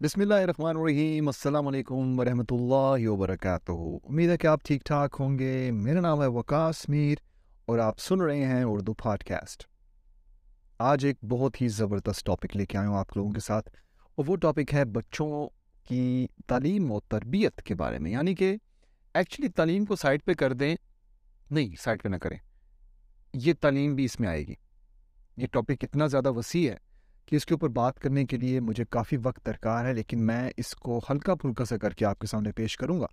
بسم اللہ الرحمن الرحیم۔ السلام علیکم ورحمۃ اللہ وبرکاتہ۔ امید ہے کہ آپ ٹھیک ٹھاک ہوں گے۔ میرا نام ہے وکاس میر اور آپ سن رہے ہیں اردو پاڈ کاسٹ آج ایک بہت ہی زبردست ٹاپک لے کے آیا ہوں آپ لوگوں کے ساتھ۔ اور وہ ٹاپک ہے بچوں کی تعلیم و تربیت کے بارے میں۔ یعنی کہ ایکچولی تعلیم کو سائڈ پہ کر دیں۔ نہیں، سائڈ پہ نہ کریں۔ یہ تعلیم بھی اس میں آئے گی۔ یہ ٹاپک اتنا زیادہ وسیع ہے۔ کہ اس کے اوپر بات کرنے کے لیے مجھے کافی وقت درکار ہے، لیکن میں اس کو ہلکا پھلکا سے کر کے آپ کے سامنے پیش کروں گا۔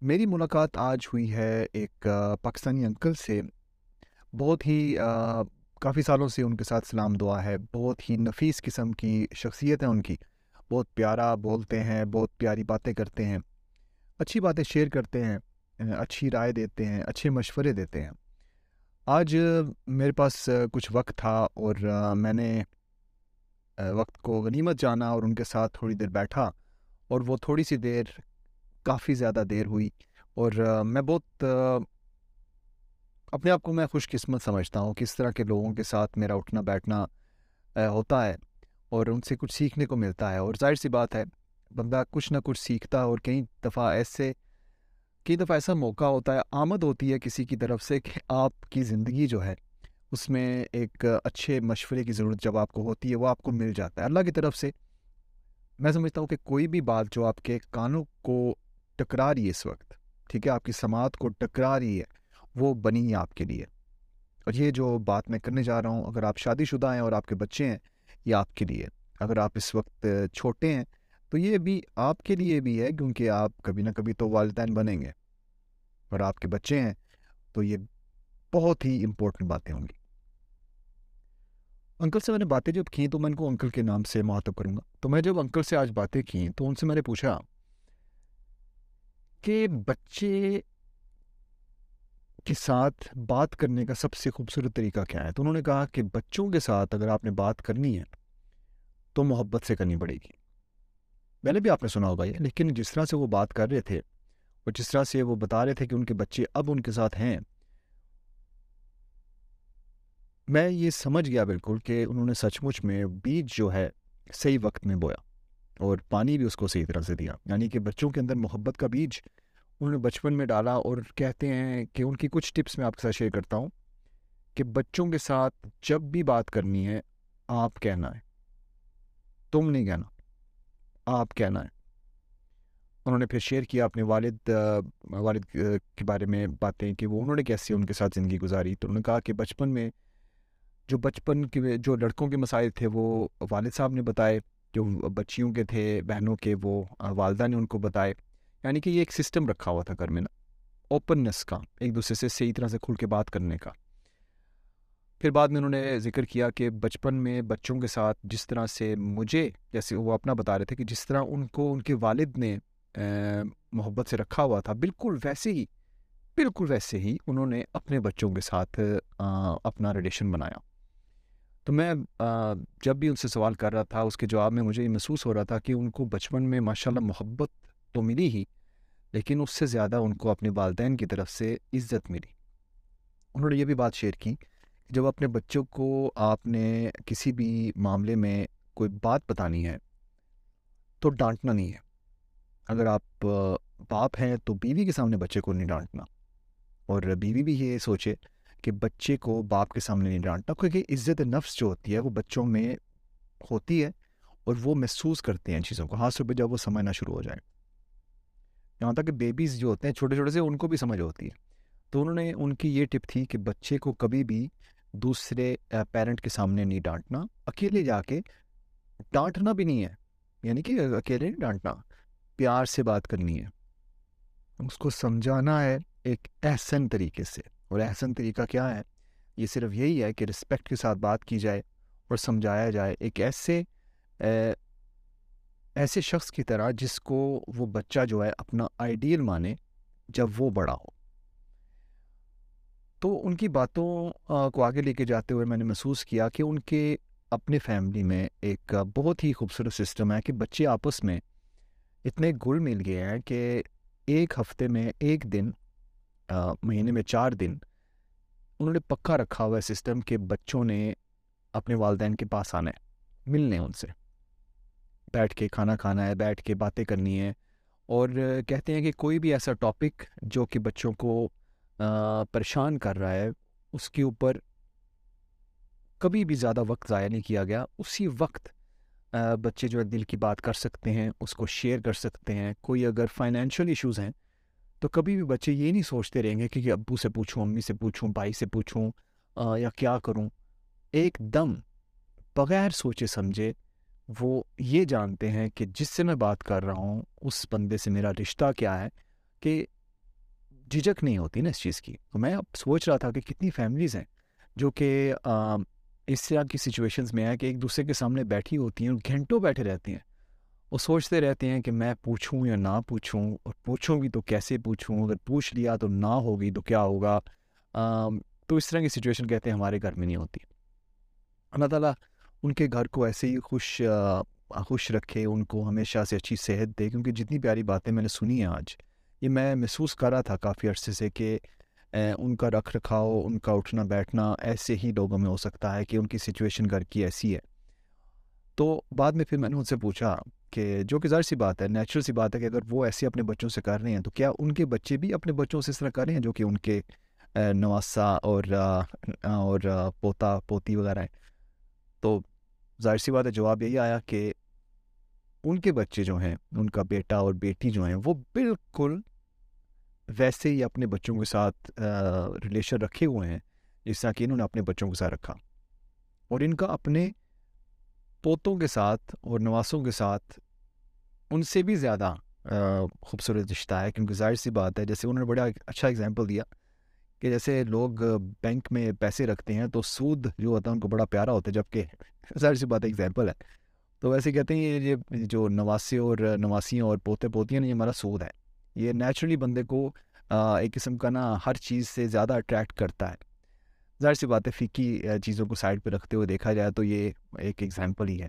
میری ملاقات آج ہوئی ہے ایک پاکستانی انکل سے۔ بہت ہی کافی سالوں سے ان کے ساتھ سلام دعا ہے۔ بہت ہی نفیس قسم کی شخصیت ہے ان کی۔ بہت پیارا بولتے ہیں، بہت پیاری باتیں کرتے ہیں۔ اچھی باتیں شیئر کرتے ہیں اچھی رائے دیتے ہیں، اچھے مشورے دیتے ہیں۔ آج میرے پاس کچھ وقت تھا اور میں نے وقت کو غنیمت جانا اور ان کے ساتھ تھوڑی دیر بیٹھا اور وہ تھوڑی سی دیر کافی زیادہ دیر ہوئی اور میں بہت اپنے آپ کو میں خوش قسمت سمجھتا ہوں کس طرح کے لوگوں کے ساتھ میرا اٹھنا بیٹھنا ہوتا ہے اور ان سے کچھ سیکھنے کو ملتا ہے اور ظاہر سی بات ہے، بندہ کچھ نہ کچھ سیکھتا ہے اور کئی دفعہ ایسے، کئی دفعہ ایسا موقع ہوتا ہے، آمد ہوتی ہے کسی کی طرف سے کہ آپ کی زندگی جو ہے اس میں ایک اچھے مشورے کی ضرورت جب آپ کو ہوتی ہے، وہ آپ کو مل جاتا ہے۔ اللہ کی طرف سے میں سمجھتا ہوں کہ کوئی بھی بات جو آپ کے کانوں کو ٹکرا رہی ہے اس وقت، ٹھیک ہے، آپ کی سماعت کو ٹکرا رہی ہے، وہ بنی ہے آپ کے لیے۔ اور یہ جو بات میں کرنے جا رہا ہوں، اگر آپ شادی شدہ ہیں اور آپ کے بچے ہیں، یہ آپ کے لیے۔ اگر آپ اس وقت چھوٹے ہیں، تو یہ بھی آپ کے لیے بھی ہے، کیونکہ آپ کبھی نہ کبھی تو والدین بنیں گے۔ اور آپ کے بچے ہیں، تو یہ بہت ہی امپورٹنٹ باتیں ہوں گی۔ انکل سے میں نے باتیں جب کیں تو میں ان کو انکل کے نام سے معاتب کروں گا۔ تو میں جب انکل سے آج باتیں کیں تو ان سے میں نے پوچھا کہ بچے کے ساتھ بات کرنے کا سب سے خوبصورت طریقہ کیا ہے؟ تو انہوں نے کہا کہ بچوں کے ساتھ اگر آپ نے بات کرنی ہے تو محبت سے کرنی پڑے گی۔ میں نے بھی آپ نے سنا ہوگا یہ، لیکن جس طرح سے وہ بات کر رہے تھے اور جس طرح سے وہ بتا رہے تھے کہ ان کے بچے اب ان کے ساتھ ہیں میں یہ سمجھ گیا بالکل کہ انہوں نے سچ مچ میں بیج جو ہے صحیح وقت میں بویا اور پانی بھی اس کو صحیح طرح سے دیا۔ یعنی کہ بچوں کے اندر محبت کا بیج انہوں نے بچپن میں ڈالا اور کہتے ہیں کہ ان کی کچھ ٹپس میں آپ کے ساتھ شیئر کرتا ہوں کہ بچوں کے ساتھ جب بھی بات کرنی ہے آپ کہنا ہے۔ تم نہیں کہنا، آپ کہنا ہے۔ انہوں نے پھر شیئر کیا اپنے والد والد کے بارے میں باتیں کہ وہ انہوں نے کیسے ان کے ساتھ زندگی گزاری۔ تو انہوں نے کہا کہ بچپن میں جو بچپن کے جو لڑکوں کے مسائل تھے، وہ والد صاحب نے بتائے، جو بچیوں کے تھے، بہنوں کے، وہ والدہ نے ان کو بتائے۔ یعنی کہ یہ ایک سسٹم رکھا ہوا تھا گھر میں نا اوپننس کا، ایک دوسرے سے صحیح طرح سے کھل کے بات کرنے کا۔ پھر بعد میں انہوں نے ذکر کیا کہ بچپن میں بچوں کے ساتھ جس طرح سے مجھے، جیسے وہ اپنا بتا رہے تھے کہ جس طرح ان کو، ان کے والد نے محبت سے رکھا ہوا تھا، بالکل ویسے ہی، بالکل ویسے ہی انہوں نے اپنے بچوں کے ساتھ اپنا ریلیشن بنایا۔ تو میں جب بھی ان سے سوال کر رہا تھا، اس کے جواب میں مجھے یہ محسوس ہو رہا تھا کہ ان کو بچپن میں ماشاء اللہ محبت تو ملی ہی، لیکن اس سے زیادہ ان کو اپنے والدین کی طرف سے عزت ملی۔ انہوں نے یہ بھی بات شیئر کی کہ جب اپنے بچوں کو آپ نے کسی بھی معاملے میں کوئی بات بتانی ہے، تو ڈانٹنا نہیں ہے۔ اگر آپ باپ ہیں تو بیوی کے سامنے بچے کو نہیں ڈانٹنا۔ اور بیوی بھی یہ سوچے کہ بچے کو باپ کے سامنے نہیں ڈانٹنا، کیونکہ عزت نفس جو ہوتی ہے وہ بچوں میں ہوتی ہے اور وہ محسوس کرتے ہیں ان چیزوں کو، خاص طور پہ جب وہ سمجھنا شروع ہو جائے یہاں تک کہ بیبیز جو ہوتے ہیں چھوٹے چھوٹے سے ان کو بھی سمجھ ہوتی ہے۔ تو انہوں نے ان کی یہ ٹپ تھی کہ بچے کو کبھی بھی دوسرے پیرنٹ کے سامنے نہیں ڈانٹنا۔ اکیلے جا کے ڈانٹنا بھی نہیں ہے یعنی کہ اکیلے نہیں ڈانٹنا، پیار سے بات کرنی ہے۔ اس کو سمجھانا ہے ایک احسن طریقے سے۔ اور احسن طریقہ کیا ہے۔ یہ صرف یہی ہے کہ رسپیکٹ کے ساتھ بات کی جائے اور سمجھایا جائے۔ ایک ایسے ایسے شخص کی طرح جس کو وہ بچہ جو ہے اپنا آئیڈیل مانے جب وہ بڑا ہو۔ تو ان کی باتوں کو آگے لے کے جاتے ہوئے میں نے محسوس کیا کہ ان کے اپنے فیملی میں ایک بہت ہی خوبصورت سسٹم ہے کہ بچے آپس میں اتنے گل مل گئے ہیں کہ ایک ہفتے میں ایک دن مہینے میں چار دن۔ انہوں نے پکا رکھا ہوا ہے سسٹم کہ بچوں نے اپنے والدین کے پاس آنا ہے، ملنے ان سے۔ بیٹھ کے کھانا کھانا ہے، بیٹھ کے باتیں کرنی ہے اور کہتے ہیں کہ کوئی بھی ایسا ٹاپک جو کہ بچوں کو پریشان کر رہا ہے، اس کے اوپر کبھی بھی زیادہ وقت ضائع نہیں کیا گیا۔ اسی وقت بچے جو ہے دل کی بات کر سکتے ہیں، اس کو شیئر کر سکتے ہیں۔ کوئی اگر فائنینشیل ایشوز ہیں تو کبھی بھی بچے یہ نہیں سوچتے رہیں گے کہ ابو سے پوچھوں، امی سے پوچھوں، بھائی سے پوچھوں یا کیا کروں؟ ایک دم بغیر سوچے سمجھے وہ یہ جانتے ہیں کہ جس سے میں بات کر رہا ہوں، اس بندے سے میرا رشتہ کیا ہے کہ جھجک نہیں ہوتی نا اس چیز کی۔ تو میں اب سوچ رہا تھا کہ کتنی فیملیز ہیں جو کہ اس طرح کی سچویشنز میں ہے کہ ایک دوسرے کے سامنے بیٹھی ہوتی ہیں گھنٹوں بیٹھے رہتے ہیں۔ وہ سوچتے رہتے ہیں کہ میں پوچھوں یا نہ پوچھوں اور پوچھوں بھی تو کیسے پوچھوں؟ اگر پوچھ لیا تو نہ ہوگی تو کیا ہوگا؟ تو اس طرح کی سچویشن کہتے ہیں ہمارے گھر میں نہیں ہوتی۔ اللہ تعالیٰ ان کے گھر کو ایسے ہی خوش خوش رکھے، ان کو ہمیشہ سے اچھی صحت دے، کیونکہ جتنی پیاری باتیں میں نے سنی ہیں آج، یہ میں محسوس کر رہا تھا کافی عرصے سے کہ ان کا رکھ رکھاؤ، ان کا اٹھنا بیٹھنا ایسے ہی لوگوں میں ہو سکتا ہے کہ ان کی سچویشن گھر کی ایسی ہے۔ تو بعد میں پھر میں نے ان سے پوچھا کہ جو کہ ظاہر سی بات ہے نیچرل سی بات ہے کہ اگر وہ ایسے اپنے بچوں سے کر رہے ہیں تو کیا ان کے بچے بھی اپنے بچوں سے اس طرح کر رہے ہیں جو کہ ان کے نواسا اور اور پوتا، پوتی وغیرہ ہیں؟ تو ظاہر سی بات ہے، جواب یہی آیا کہ ان کے بچے جو ہیں، ان کا بیٹا اور بیٹی جو ہیں، وہ بالکل ویسے ہی اپنے بچوں کے ساتھ ریلیشن رکھے ہوئے ہیں جس طرح کہ انہوں نے اپنے بچوں کے ساتھ رکھا۔ اور ان کا اپنے پوتوں کے ساتھ اور نواسوں کے ساتھ ان سے بھی زیادہ خوبصورت رشتہ ہے، کیونکہ ظاہر سی بات ہے، جیسے انہوں نے بڑا اچھا اگزامپل دیا کہ جیسے لوگ بینک میں پیسے رکھتے ہیں تو سود جو ہوتا ہے ان کو بڑا پیارا ہوتا ہے جبکہ ظاہر سی بات اگزامپل ہے۔ تو ویسے کہتے ہیں، یہ جو نواسے اور نواسیاں اور پوتے پوتیاں یہ ہمارا سود ہے۔ یہ نیچرلی بندے کو ایک قسم کا نا ہر چیز سے زیادہ اٹریکٹ کرتا ہے۔ ظاہر سی بات ہے فکی چیزوں کو سائڈ پہ رکھتے ہوئے دیکھا جائے تو یہ ایک ایگزامپل ہی ہے۔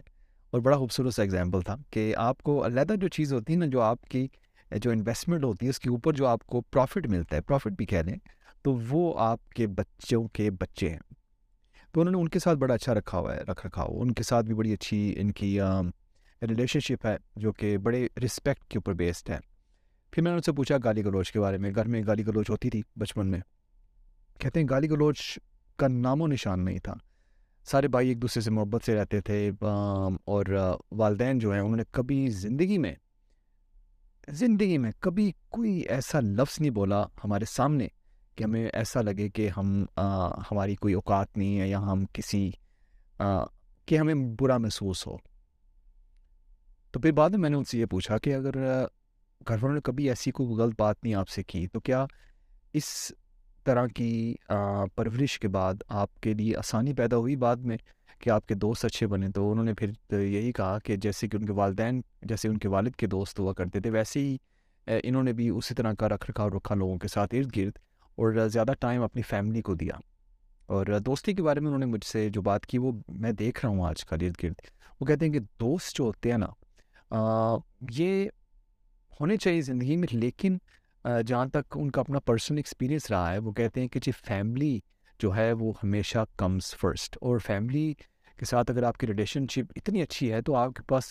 اور بڑا خوبصورت سا ایگزامپل تھا کہ آپ کو علیحدہ جو چیز ہوتی ہے نا جو آپ کی جو انویسٹمنٹ ہوتی ہے، اس کے اوپر جو آپ کو پروفٹ ملتا ہے پروفٹ بھی کہہ دیں، تو وہ آپ کے بچوں کے بچے ہیں۔ تو انہوں نے ان کے ساتھ بڑا اچھا رکھا ہوا ہے، رکھ رکھا ہوا ان کے ساتھ بھی بڑی اچھی ان کی ریلیشن شپ ہے جو کہ بڑے رسپیکٹ کے اوپر بیسڈ ہے۔ پھر میں نے ان سے پوچھا گالی گلوچ کے بارے میں۔ گھر میں گالی گلوچ ہوتی تھی بچپن میں۔ کہتے ہیں گالی گلوچ کا نام و نشان نہیں تھا۔ سارے بھائی ایک دوسرے سے محبت سے رہتے تھے اور والدین جو ہیں، انہوں نے کبھی زندگی میں زندگی میں کبھی کوئی ایسا لفظ نہیں بولا ہمارے سامنے کہ ہمیں ایسا لگے کہ ہم ہماری کوئی اوقات نہیں ہے یا ہم کسی کہ ہمیں برا محسوس ہو۔ تو پھر بعد میں میں نے ان سے یہ پوچھا کہ اگر گھر والوں نے کبھی ایسی کوئی غلط بات نہیں آپ سے کی تو کیا اس طرح کی پرورش کے بعد آپ کے لیے آسانی پیدا ہوئی بعد میں کہ آپ کے دوست اچھے بنے۔ تو انہوں نے پھر یہی کہا کہ جیسے کہ ان کے والدین، جیسے ان کے والد کے دوست ہوا کرتے تھے، ویسے ہی انہوں نے بھی اسی طرح کا رکھ رکھا رکھا لوگوں کے ساتھ ارد گرد اور زیادہ ٹائم اپنی فیملی کو دیا۔ اور دوستی کے بارے میں انہوں نے مجھ سے جو بات کی وہ میں دیکھ رہا ہوں آج کل ارد گرد۔ وہ کہتے ہیں کہ دوست جو ہوتے ہیں نا یہ ہونے چاہیے زندگی میں، لیکن جہاں تک ان کا اپنا پرسنل ایکسپیرینس رہا ہے، وہ کہتے ہیں کہ جی فیملی جو ہے وہ ہمیشہ کمز فرسٹ اور فیملی کے ساتھ اگر آپ کی ریلیشن شپ اتنی اچھی ہے تو آپ کے پاس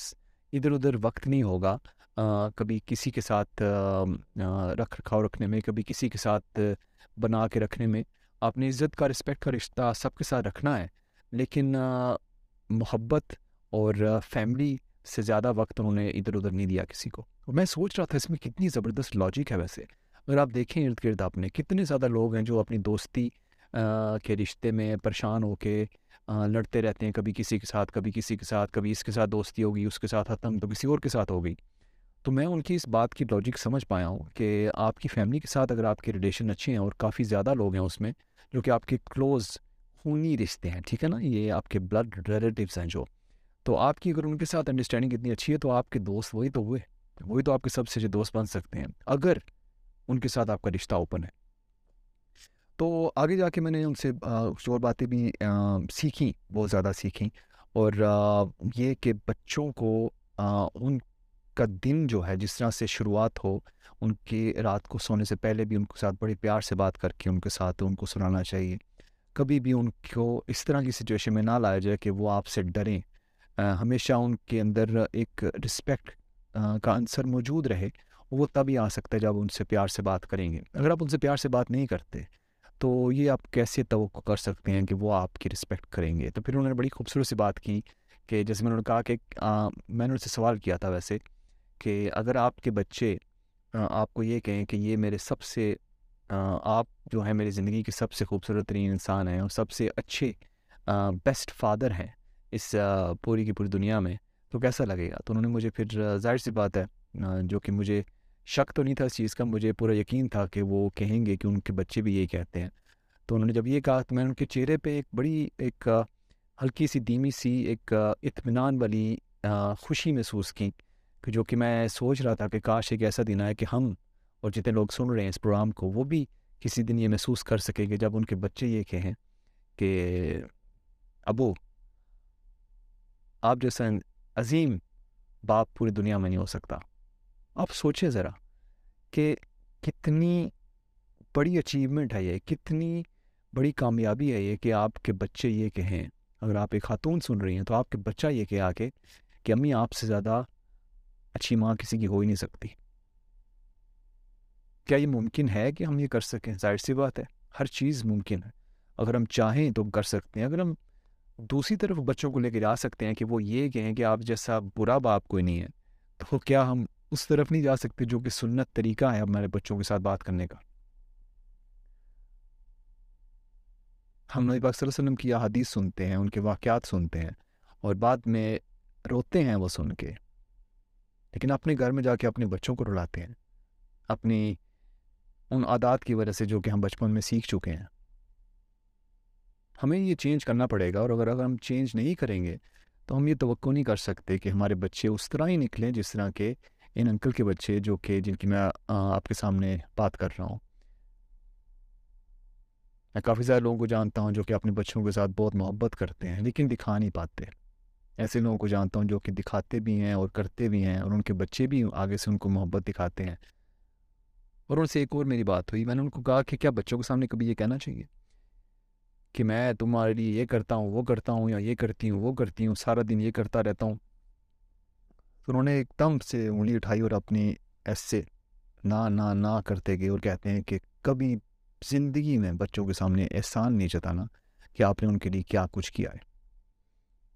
ادھر ادھر وقت نہیں ہوگا۔ کبھی کسی کے ساتھ رکھ رکھاؤ رکھنے میں، کبھی کسی کے ساتھ بنا کے رکھنے میں۔ آپ نے عزت کا رسپیکٹ کا رشتہ سب کے ساتھ رکھنا ہے، لیکن محبت اور فیملی سے زیادہ وقت انہوں نے ادھر ادھر نہیں دیا کسی کو۔ میں سوچ رہا تھا اس میں کتنی زبردست لاجک ہے ویسے۔ اگر آپ دیکھیں ارد گرد آپ نے کتنے زیادہ لوگ ہیں جو اپنی دوستی کے رشتے میں پریشان ہو کے لڑتے رہتے ہیں، کبھی کسی کے ساتھ، کبھی کسی کے ساتھ، کبھی اس کے ساتھ دوستی ہوگی اس کے ساتھ ختم تو کسی اور کے ساتھ ہوگی تو میں ان کی اس بات کی لاجک سمجھ پایا ہوں کہ آپ کی فیملی کے ساتھ اگر آپ کے ریلیشن اچھے ہیں اور کافی زیادہ لوگ ہیں اس میں، جو کہ آپ کے کلوز خونی رشتے ہیں، ٹھیک ہے نا؟ یہ آپ کے بلڈ ریلیٹیوس ہیں جو۔ تو آپ کی اگر ان کے ساتھ انڈرسٹینڈنگ اتنی اچھی ہے تو آپ کے دوست وہی تو ہوئے۔ وہی تو آپ کے سب سے دوست بن سکتے ہیں، اگر ان کے ساتھ آپ کا رشتہ اوپن ہے۔ تو آگے جا کے میں نے ان سے کچھ اور باتیں بھی سیکھیں، بہت زیادہ سیکھیں۔ اور یہ کہ بچوں کو ان کا دن جو ہے، جس طرح سے شروعات ہو، ان کی رات کو سونے سے پہلے بھی ان کے ساتھ بڑی پیار سے بات کر کے ان کے ساتھ ان کو سنانا چاہیے۔ کبھی بھی ان کو اس طرح کی سچویشن میں نہ لایا جائے کہ وہ آپ سے ڈریں۔ ہمیشہ ان کے اندر ایک رسپیکٹ کا عنصر موجود رہے، وہ تب ہی آ سکتا ہے جب ان سے پیار سے بات کریں گے۔ اگر آپ ان سے پیار سے بات نہیں کرتے، تو یہ آپ کیسے توقع کر سکتے ہیں کہ وہ آپ کی رسپیکٹ کریں گے؟ تو پھر انہوں نے بڑی خوبصورت سی بات کی کہ جیسے میں نے کہا کہ میں نے ان سے سوال کیا تھا ویسے کہ اگر آپ کے بچے آپ کو یہ کہیں کہ یہ میرے سب سے آپ جو ہیں میری زندگی کے سب سے خوبصورت ترین انسان ہیں اور سب سے اچھے بیسٹ فادر ہیں اس پوری کی پوری دنیا میں تو کیسا لگے گا؟ تو انہوں نے مجھے پھر ظاہر سی بات ہے جو کہ مجھے شک تو نہیں تھا اس چیز کا، مجھے پورا یقین تھا کہ وہ کہیں گے کہ ان کے بچے بھی یہی کہتے ہیں۔ تو انہوں نے جب یہ کہا تو میں نے ان کے چہرے پہ ایک بڑی ایک ہلکی سی دھیمی سی ایک اطمینان والی خوشی محسوس کی کہ جو کہ میں سوچ رہا تھا کہ کاش ایک ایسا دن آئے کہ ہم اور جتنے لوگ سن رہے ہیں اس پروگرام کو، وہ بھی کسی دن یہ محسوس کر سکیں گے جب ان کے بچے یہ کہیں کہ، ابو، آپ جیسا عظیم باپ پوری دنیا میں نہیں ہو سکتا۔ آپ سوچیں ذرا کہ کتنی بڑی اچیومنٹ ہے یہ، کتنی بڑی کامیابی ہے یہ کہ آپ کے بچے یہ کہیں۔ اگر آپ ایک خاتون سن رہی ہیں تو آپ کے بچہ یہ کہ آ کے کہ امی آپ سے زیادہ اچھی ماں کسی کی ہو ہی نہیں سکتی۔ کیا یہ ممکن ہے کہ ہم یہ کر سکیں؟ ظاہر سی بات ہے، ہر چیز ممکن ہے۔ اگر ہم چاہیں تو کر سکتے ہیں۔ اگر ہم دوسری طرف بچوں کو لے کے جا سکتے ہیں کہ وہ یہ کہیں کہ آپ جیسا برا باپ کوئی نہیں ہے، تو کیا ہم اس طرف نہیں جا سکتے جو کہ سنت طریقہ ہے ہمارے بچوں کے ساتھ بات کرنے کا؟ ہم نبی پاک صلی اللہ علیہ وسلم کی حدیث سنتے ہیں، ان کے واقعات سنتے ہیں اور بعد میں روتے ہیں وہ سن کے۔ لیکن اپنے گھر میں جا کے اپنے بچوں کو رلاتے ہیں، اپنی ان عادات کی وجہ سے جو کہ ہم بچپن میں سیکھ چکے ہیں۔ ہمیں یہ چینج کرنا پڑے گا اور اگر اگر ہم چینج نہیں کریں گے، تو ہم یہ توقع نہیں کر سکتے کہ ہمارے بچے اس طرح ہی نکلیں جس طرح کے ان انکل کے بچے جو کہ جن کی میں آپ کے سامنے بات کر رہا ہوں۔ میں کافی سارے لوگوں کو جانتا ہوں جو کہ اپنے بچوں کے ساتھ بہت محبت کرتے ہیں، لیکن دکھا نہیں پاتے۔ ایسے لوگوں کو جانتا ہوں جو کہ دکھاتے بھی ہیں اور کرتے بھی ہیں اور ان کے بچے بھی آگے سے ان کو محبت دکھاتے ہیں۔ اور ان سے ایک اور میری بات ہوئی، میں نے ان کو کہا کہ کیا بچوں کے سامنے کبھی یہ کہنا چاہیے؟ کہ میں تمہارے لیے یہ کرتا ہوں، وہ کرتا ہوں یا یہ کرتی ہوں، وہ کرتی ہوں، سارا دن یہ کرتا رہتا ہوں۔ تو انہوں نے ایک دم سے انگلی اٹھائی اور اپنی ایسے نہ نہ نہ کرتے گئے اور کہتے ہیں کہ کبھی زندگی میں بچوں کے سامنے احسان نہیں جتانا کہ آپ نے ان کے لیے کیا کچھ کیا ہے۔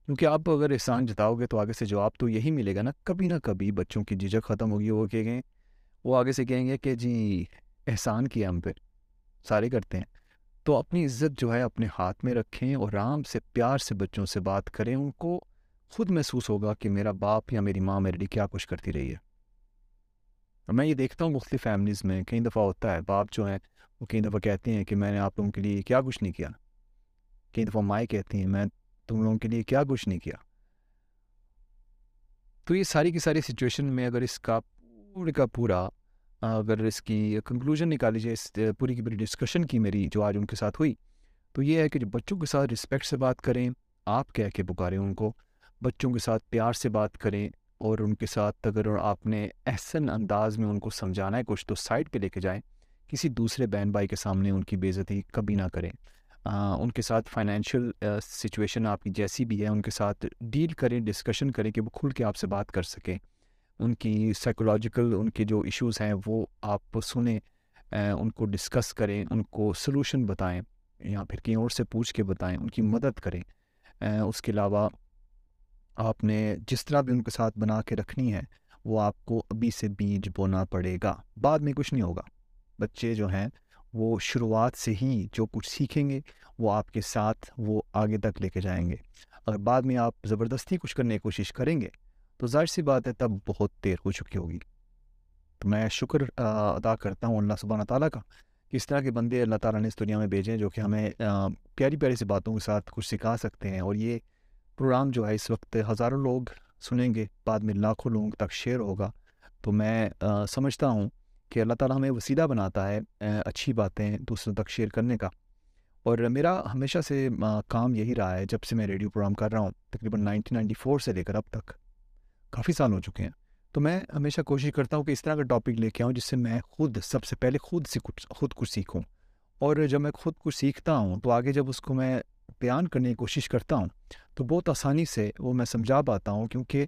کیونکہ آپ اگر احسان جتاؤ گے تو آگے سے جواب تو یہی ملے گا نا، کبھی نہ کبھی بچوں کی جھجک ختم ہوگی۔ وہ کہ گئے، وہ آگے سے کہیں گے کہ جی احسان کیا ہم پہ، سارے کرتے ہیں۔ تو اپنی عزت جو ہے اپنے ہاتھ میں رکھیں اور آرام سے پیار سے بچوں سے بات کریں، ان کو خود محسوس ہوگا کہ میرا باپ یا میری ماں میرے لیے کیا کچھ کرتی رہی ہے۔ اور میں یہ دیکھتا ہوں مختلف فیملیز میں، کئی دفعہ ہوتا ہے، باپ جو ہیں، وہ کئی دفعہ کہتے ہیں کہ میں نے آپ لوگوں کے لیے کیا کچھ نہیں کیا۔ کئی دفعہ مائیں کہتی ہیں، میں تم لوگوں کے لیے کیا کچھ نہیں کیا۔ تو یہ ساری کی ساری سچویشن میں اگر اس کا پورے کا پورا اگر اس کی کنکلوژن نکالی جائے اس، پوری کی پوری ڈسکشن کی میری جو آج ان کے ساتھ ہوئی، تو یہ ہے کہ جو بچوں کے ساتھ رسپیکٹ سے بات کریں، آپ کہہ کے پکاریں ان کو، بچوں کے ساتھ پیار سے بات کریں اور ان کے ساتھ اگر آپ نے احسن انداز میں ان کو سمجھانا ہے، کچھ تو سائڈ پہ لے کے جائیں، کسی دوسرے بہن بھائی کے سامنے ان کی بےزتی کبھی نہ کریں۔ ان کے ساتھ فائنینشیل سچویشن آپ کی جیسی بھی ہے، ان کے ساتھ ڈیل کریں ڈسکشن کریں کہ وہ کھل کے آپ سے بات کر سکیں۔ ان کی سائیکولوجیکل ان کے جو ایشوز ہیں، وہ آپ سنیں ان کو ڈسکس کریں، ان کو سلوشن بتائیں، یا پھر کہیں اور سے پوچھ کے بتائیں، ان کی مدد کریں۔ اس کے علاوہ آپ نے جس طرح بھی ان کے ساتھ بنا کے رکھنی ہے، وہ آپ کو ابھی سے بیج بونا پڑے گا۔ بعد میں کچھ نہیں ہوگا۔ بچے جو ہیں، وہ شروعات سے ہی جو کچھ سیکھیں گے، وہ آپ کے ساتھ وہ آگے تک لے کے جائیں گے۔ اگر بعد میں آپ زبردستی کچھ کرنے کی کوشش کریں گے تو ظاہر سی بات ہے تب بہت دیر ہو چکی ہوگی۔ تو میں شکر ادا کرتا ہوں اللہ سبحانہ تعالیٰ کا کہ اس طرح کے بندے اللہ تعالیٰ نے اس دنیا میں بھیجیں جو کہ ہمیں پیاری پیاری سی باتوں کے ساتھ کچھ سکھا سکتے ہیں۔ اور یہ پروگرام جو ہے اس وقت ہزاروں لوگ سنیں گے، بعد میں لاکھوں لوگوں تک شیئر ہوگا۔ تو میں سمجھتا ہوں کہ اللہ تعالیٰ ہمیں وسیلہ بناتا ہے اچھی باتیں دوسروں تک شیئر کرنے کا۔ اور میرا ہمیشہ سے کام یہی رہا ہے جب سے میں ریڈیو پروگرام کر رہا ہوں، تقریباً نائنٹین نائنٹی فور سے لے کر اب تک۔ کافی سال ہو چکے ہیں۔ تو میں ہمیشہ کوشش کرتا ہوں کہ اس طرح کا ٹاپک لے کے آؤں جس سے میں خود سب سے پہلے خود سے کچھ خود کچھ سیکھوں۔ اور جب میں خود کچھ سیکھتا ہوں تو آگے جب اس کو میں بیان کرنے کی کوشش کرتا ہوں تو بہت آسانی سے وہ میں سمجھا پاتا ہوں کیونکہ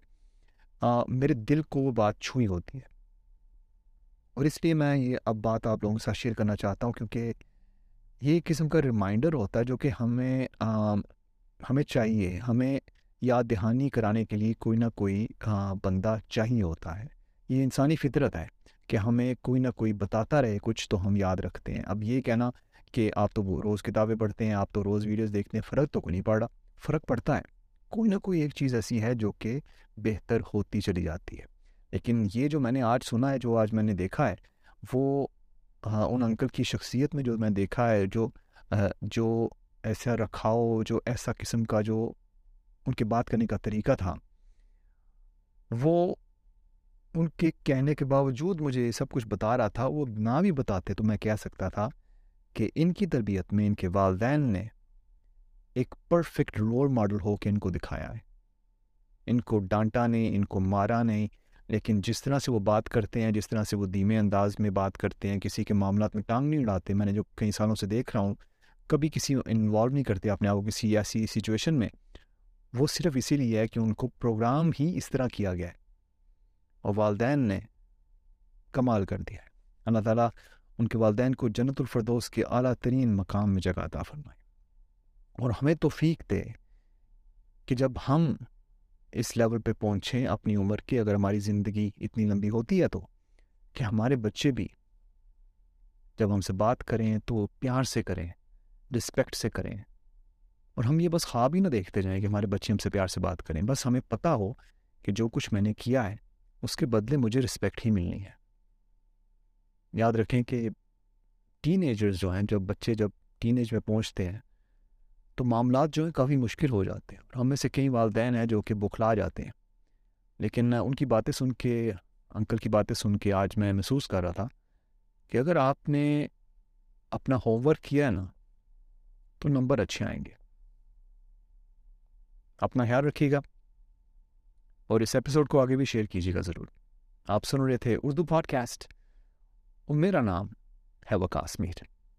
آ, میرے دل کو وہ بات چھوئی ہوتی ہے۔ اور اس لیے میں یہ اب بات آپ لوگوں کے ساتھ شیئر کرنا چاہتا ہوں کیونکہ یہ ایک قسم کا ریمائنڈر ہوتا ہے جو کہ ہمیں آ, ہمیں چاہیے ہمیں یاد دہانی کرانے کے لیے کوئی نہ کوئی بندہ چاہیے ہوتا ہے۔ یہ انسانی فطرت ہے کہ ہمیں کوئی نہ کوئی بتاتا رہے، کچھ تو ہم یاد رکھتے ہیں۔ اب یہ کہنا کہ آپ تو روز کتابیں پڑھتے ہیں، آپ تو روز ویڈیوز دیکھتے ہیں، فرق تو کوئی نہیں پڑ رہا فرق پڑتا ہے۔ کوئی نہ کوئی ایک چیز ایسی ہے جو کہ بہتر ہوتی چلی جاتی ہے۔ لیکن یہ جو میں نے آج سنا ہے، جو آج میں نے دیکھا ہے، وہ ان انکل کی شخصیت میں جو میں دیکھا ہے، جو جو ایسا رکھاؤ، جو ایسا قسم کا جو ان کے بات کرنے کا طریقہ تھا۔ وہ ان کے کہنے کے باوجود مجھے سب کچھ بتا رہا تھا، وہ نہ بھی بتاتے تو میں کہہ سکتا تھا کہ ان کی تربیت میں ان کے والدین نے ایک پرفیکٹ رول ماڈل ہو کے ان کو دکھایا ہے۔ ان کو ڈانٹا نہیں ان کو مارا نہیں لیکن جس طرح سے وہ بات کرتے ہیں، جس طرح سے وہ دھیمے انداز میں بات کرتے ہیں، کسی کے معاملات میں ٹانگ نہیں اڑاتے، میں نے جو کئی سالوں سے دیکھ رہا ہوں، کبھی کسی انوالو نہیں کرتے، اپنے آپ کو کسی ایسی سچویشن میں۔ وہ صرف اسی لیے ہے کہ ان کو پروگرام ہی اس طرح کیا گیا ہے۔ اور والدین نے کمال کر دیا ہے۔ اللہ تعالیٰ ان کے والدین کو جنت الفردوس کے اعلیٰ ترین مقام میں جگہ عطا فرمائے۔ اور ہمیں توفیق دے کہ جب ہم اس لیول پہ پہنچیں اپنی عمر کے، اگر ہماری زندگی اتنی لمبی ہوتی ہے تو، کہ ہمارے بچے بھی جب ہم سے بات کریں تو پیار سے کریں رسپیکٹ سے کریں۔ اور ہم یہ بس خواب ہی نہ دیکھتے جائیں کہ ہمارے بچے ہم سے پیار سے بات کریں۔ بس ہمیں پتہ ہو کہ جو کچھ میں نے کیا ہے، اس کے بدلے مجھے رسپیکٹ ہی ملنی ہے۔ یاد رکھیں کہ ٹین ایجرز جو ہیں، جب بچے جب ٹین ایج میں پہنچتے ہیں، تو معاملات جو ہیں کافی مشکل ہو جاتے ہیں۔ اور ہم میں سے کئی والدین ہیں جو کہ بخلا جاتے ہیں۔ لیکن ان کی باتیں سن کے انکل کی باتیں سن کے آج میں محسوس کر رہا تھا کہ اگر آپ نے اپنا ہوم ورک کیا ہے نا، تو نمبر اچھے آئیں گے۔ اپنا خیال رکھیے گا اور اس ایپیسوڈ کو آگے بھی شیئر کیجیے گا ضرور۔ آپ سن رہے تھے اردو پوڈ کاسٹ اور میرا نام ہے وکاس میر۔